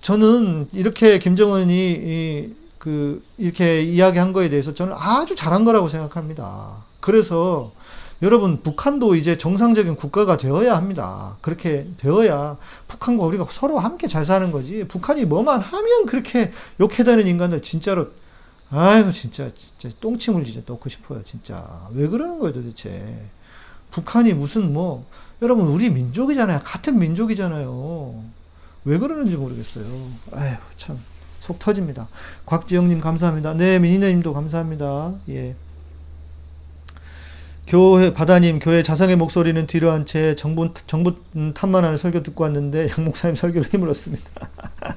저는 이렇게 김정은이 그 이렇게 이야기한 거에 대해서 저는 아주 잘한 거라고 생각합니다. 그래서 여러분 북한도 이제 정상적인 국가가 되어야 합니다. 그렇게 되어야 북한과 우리가 서로 함께 잘 사는 거지. 북한이 뭐만 하면 그렇게 욕해다는 인간들 진짜로 아이고 진짜 진짜 똥침을 진짜 놓고 싶어요. 진짜 왜 그러는 거예요 도대체. 북한이 무슨 뭐 여러분 우리 민족이잖아요. 같은 민족이잖아요. 왜 그러는지 모르겠어요. 아휴 참. 속 터집니다. 곽지영님 감사합니다. 네, 미니네님도 감사합니다. 예. 교회 바다님 교회 자성의 목소리는 뒤로 한 채 정부 정부 탐만하는 설교 듣고 왔는데 양 목사님 설교로 힘을 얻습니다.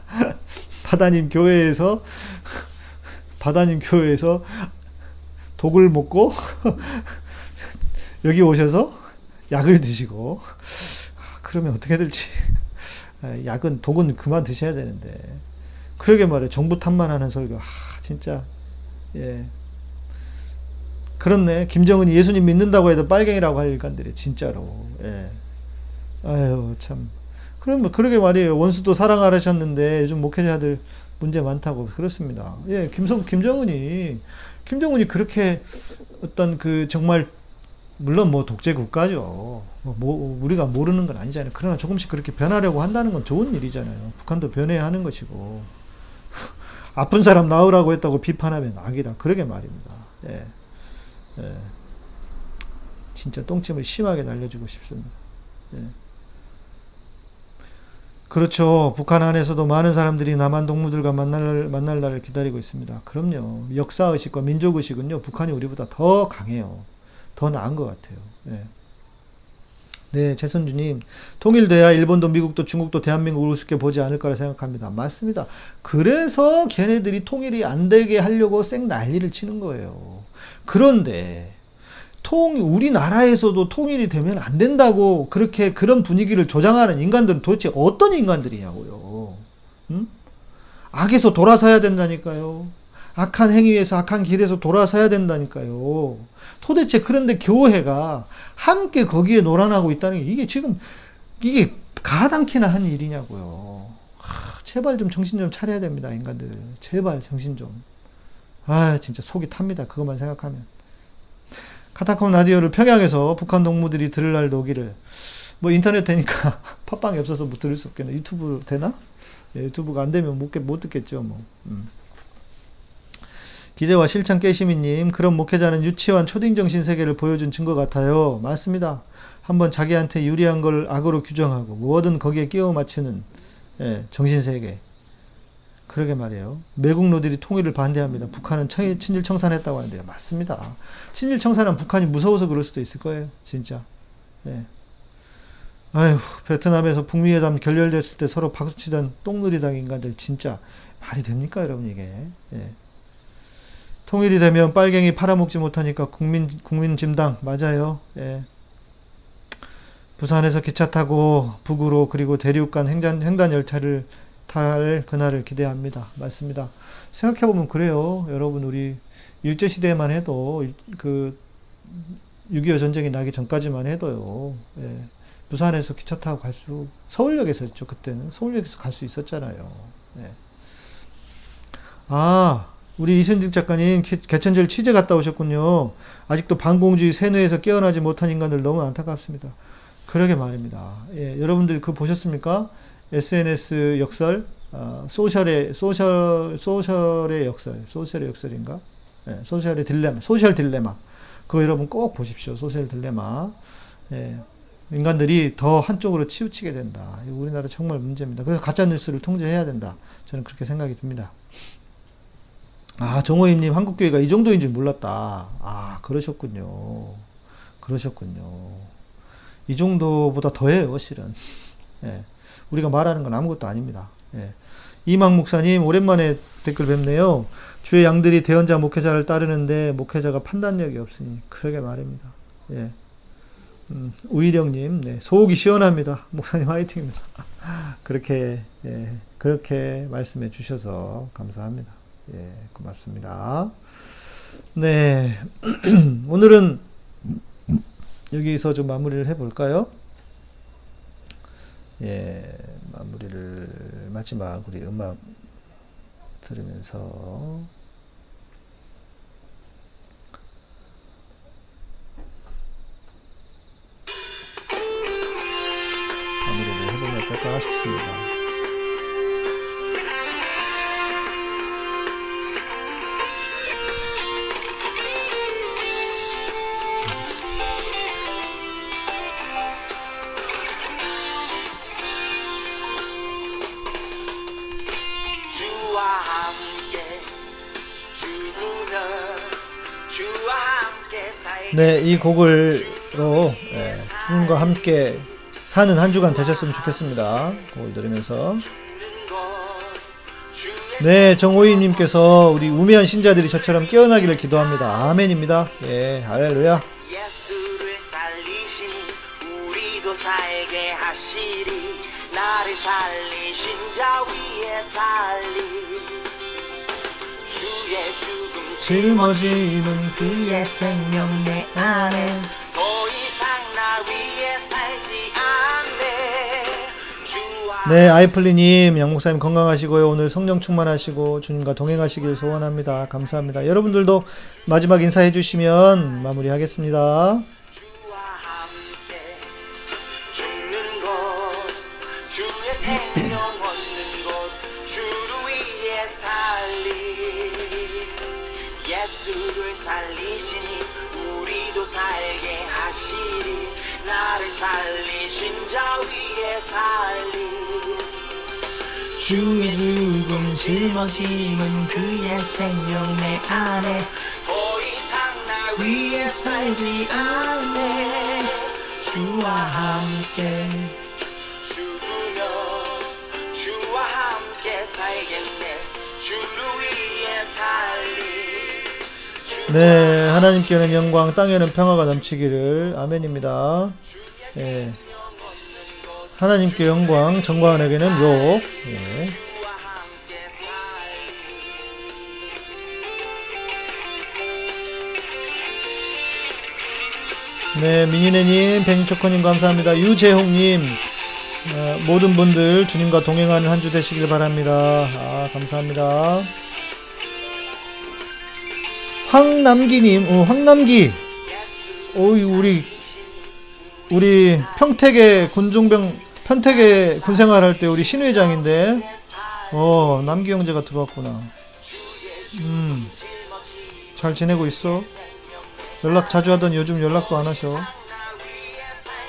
바다님 교회에서 바다님 교회에서 독을 먹고 여기 오셔서 약을 드시고 그러면 어떻게 될지. 약은 독은 그만 드셔야 되는데. 그러게 말해 정부 탐만하는 설교. 아 진짜. 예 그렇네. 김정은이 예수님 믿는다고 해도 빨갱이라고 할 인간들이 진짜로. 예. 아유 참. 그러면 뭐 그러게 말이에요. 원수도 사랑하셨는데 요즘 목회자들 문제 많다고 그렇습니다. 예, 김성 김정은이 김정은이 그렇게 어떤 그 정말 물론 뭐 독재 국가죠. 뭐, 뭐 우리가 모르는 건 아니잖아요. 그러나 조금씩 그렇게 변하려고 한다는 건 좋은 일이잖아요. 북한도 변해야 하는 것이고 아픈 사람 나으라고 했다고 비판하면 악이다. 그러게 말입니다. 예. 예. 진짜 똥침을 심하게 날려주고 싶습니다. 예. 그렇죠. 북한 안에서도 많은 사람들이 남한 동무들과 만날, 만날 날을 기다리고 있습니다. 그럼요. 역사의식과 민족의식은요, 북한이 우리보다 더 강해요. 더 나은 것 같아요. 예. 네, 최선주님. 통일돼야 일본도 미국도 중국도 대한민국을 우습게 보지 않을 거라 생각합니다. 맞습니다. 그래서 걔네들이 통일이 안 되게 하려고 쌩 난리를 치는 거예요. 그런데 통 우리나라에서도 통일이 되면 안 된다고 그렇게 그런 분위기를 조장하는 인간들은 도대체 어떤 인간들이냐고요. 응? 악에서 돌아서야 된다니까요. 악한 행위에서 악한 길에서 돌아서야 된다니까요. 도대체 그런데 교회가 함께 거기에 노란하고 있다는 게 이게 지금 이게 가당키나 한 일이냐고요. 하, 제발 좀 정신 좀 차려야 됩니다, 인간들. 제발 정신 좀. 아, 진짜 속이 탑니다. 그것만 생각하면. 카타콤 라디오를 평양에서 북한 동무들이 들을 날도 오기를. 뭐 인터넷 되니까 팟빵이 없어서 못 들을 수 없겠네. 유튜브 되나? 예, 유튜브가 안 되면 못, 못 듣겠죠, 뭐. 음. 기대와 실천 깨시미님, 그런 목회자는 유치원 초딩정신 세계를 보여준 증거 같아요. 맞습니다. 한번 자기한테 유리한 걸 악으로 규정하고 뭐든 거기에 끼워 맞추는 예, 정신세계. 그러게 말이에요. 매국 노들이 통일을 반대합니다. 북한은 청, 친일 청산했다고 하는데요. 맞습니다. 친일 청산은 북한이 무서워서 그럴 수도 있을 거예요. 진짜. 예. 아휴, 베트남에서 북미회담 결렬됐을 때 서로 박수치던 똥누리당 인간들 진짜 말이 됩니까, 여러분 이게? 예. 통일이 되면 빨갱이 팔아먹지 못하니까 국민 국민 짐당 맞아요. 예. 부산에서 기차 타고 북으로 그리고 대륙 간 횡단, 횡단 열차를 탈 그날을 기대합니다. 맞습니다. 생각해보면 그래요. 여러분, 우리 일제시대만 해도, 그, 6.25 전쟁이 나기 전까지만 해도요, 예, 부산에서 기차 타고 갈 수, 서울역에서 였죠, 그때는. 서울역에서 갈 수 있었잖아요. 예. 아, 우리 이순직 작가님, 개천절 취재 갔다 오셨군요. 아직도 반공주의 세뇌에서 깨어나지 못한 인간들 너무 안타깝습니다. 그러게 말입니다. 예, 여러분들 그 보셨습니까? SNS 역설, 어, social의 social social의 역설, social의 역설인가? 예, social의 딜레마, social 딜레마. 그거 여러분 꼭 보십시오. social 딜레마. 예. 인간들이 더 한쪽으로 치우치게 된다. 우리나라 정말 문제입니다. 그래서 가짜 뉴스를 통제해야 된다. 저는 그렇게 생각이 듭니다. 아, 정호임님, 한국교회가 이 정도인 줄 몰랐다. 아, 그러셨군요. 그러셨군요. 이 정도보다 더해요, 실은. 예. 우리가 말하는 건 아무것도 아닙니다. 예. 이망 목사님, 오랜만에 댓글 뵙네요. 주의 양들이 대언자 목회자를 따르는데 목회자가 판단력이 없으니 그러게 말입니다. 예. 음, 우일영님, 네, 속이 시원합니다. 목사님 화이팅입니다. 그렇게 예, 그렇게 말씀해 주셔서 감사합니다. 예, 고맙습니다. 네, 오늘은 여기서 좀 마무리를 해볼까요? 예, 마무리를 마지막 우리 음악 들으면서 마무리를 해보면 어떨까 싶습니다. 네, 이 곡을로 예, 주님과 함께 사는 한 주간 되셨으면 좋겠습니다. 곡을 들으면서 네, 정호희님께서 우리 우매한 신자들이 저처럼 깨어나기를 기도합니다. 아멘입니다. 예, 할렐루야. 살리신 자 위에 살리 주의 죽음 짊어짐은 그의 생명 내 안에 더 이상 나 위에 살지 않네 네, 아이플리님, 양목사님 건강하시고요. 오늘 성령 충만하시고 주님과 동행하시길 소원합니다. 감사합니다. 여러분들도 마지막 인사해 주시면 마무리하겠습니다. 주의 죽음 짊어짐은 그의 생명 내 안에 더 이상 나 위에 살지 않네 주와 함께 죽으며 주와 함께 살겠네 주를 위해 살리 네, 하나님께는 영광, 땅에는 평화가 넘치기를. 아멘입니다. 예. 하나님께 영광, 정광에게는 욕. 예. 네, 미니네님, 베니초커님 감사합니다. 유재홍님, 어, 모든 분들 주님과 동행하는 한 주 되시길 바랍니다. 아, 감사합니다. 황남기님, 어, 황남기. 어이, 우리, 우리 평택에 군종병, 평택에 군생활 할 때 우리 신회장인데, 어, 남기 형제가 들어왔구나. 음, 잘 지내고 있어? 연락 자주 하던 요즘 연락도 안 하셔.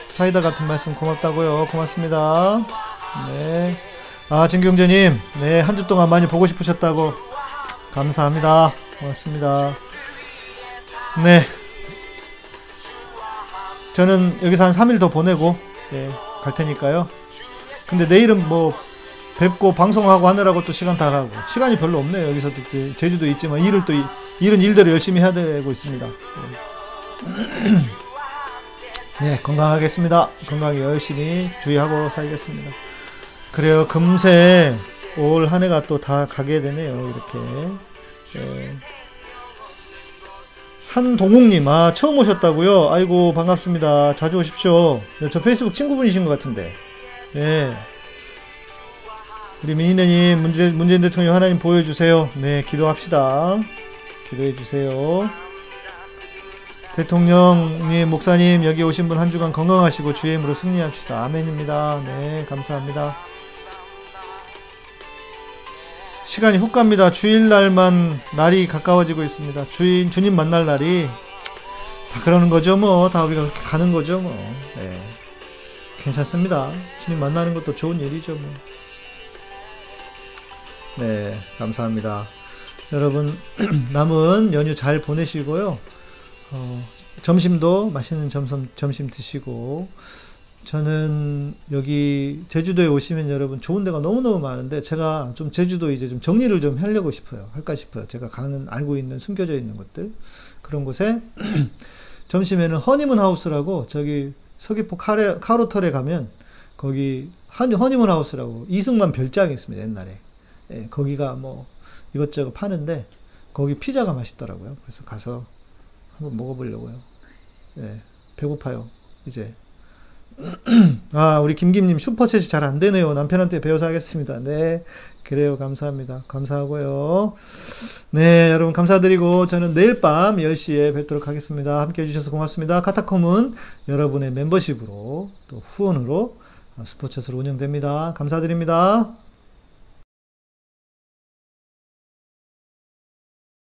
사이다 같은 말씀 고맙다고요. 고맙습니다. 네. 아, 진경재님. 네, 한 주 동안 많이 보고 싶으셨다고. 감사합니다. 고맙습니다. 네. 저는 여기서 한 3일 더 보내고, 예, 갈 테니까요. 근데 내일은 뭐, 뵙고 방송하고 하느라고 또 시간 다 가고. 시간이 별로 없네요. 여기서 또 제주도 있지만 일을 또, 이- 일은 일대로 열심히 해야 되고 있습니다. 네, 건강하겠습니다. 건강 열심히 주의하고 살겠습니다. 그래요. 금세 올 한 해가 또 다 가게 되네요. 이렇게. 예. 한동욱님, 아, 처음 오셨다고요? 아이고, 반갑습니다. 자주 오십시오. 네, 저 페이스북 친구분이신 것 같은데. 예. 우리 미니네님, 문재, 문재인 대통령 하나님 보여주세요. 네, 기도합시다. 기도해주세요. 대통령님, 목사님, 여기 오신 분 한 주간 건강하시고 주의 힘으로 승리합시다. 아멘입니다. 네, 감사합니다. 시간이 훅 갑니다. 주일날만 날이 가까워지고 있습니다. 주인, 주님 만날 날이 다 그러는 거죠, 뭐. 다 우리가 그렇게 가는 거죠, 뭐. 네. 괜찮습니다. 주님 만나는 것도 좋은 일이죠. 뭐. 네, 감사합니다. 여러분 남은 연휴 잘 보내시고요. 어, 점심도 맛있는 점심, 점심 드시고 저는 여기 제주도에 오시면 여러분 좋은 데가 너무너무 많은데 제가 좀 제주도 이제 좀 정리를 좀 하려고 싶어요. 할까 싶어요. 제가 가는 알고 있는 숨겨져 있는 것들 그런 곳에 점심에는 허니문 하우스라고 저기 서귀포 카레, 카로털에 가면 거기 한, 허니문 하우스라고 이승만 별장이 있습니다. 옛날에 예, 거기가 뭐 이것저것 파는데 거기 피자가 맛있더라고요. 그래서 가서 한번 먹어보려고요. 예, 배고파요. 이제 아, 우리 김김님 슈퍼챗이 잘 안 되네요. 남편한테 배워서 하겠습니다. 네. 그래요. 감사합니다. 감사하고요. 네, 여러분 감사드리고 저는 내일 밤 10시에 뵙도록 하겠습니다. 함께 해주셔서 고맙습니다. 카타콤은 여러분의 멤버십으로 또 후원으로 스포챗으로 운영됩니다. 감사드립니다.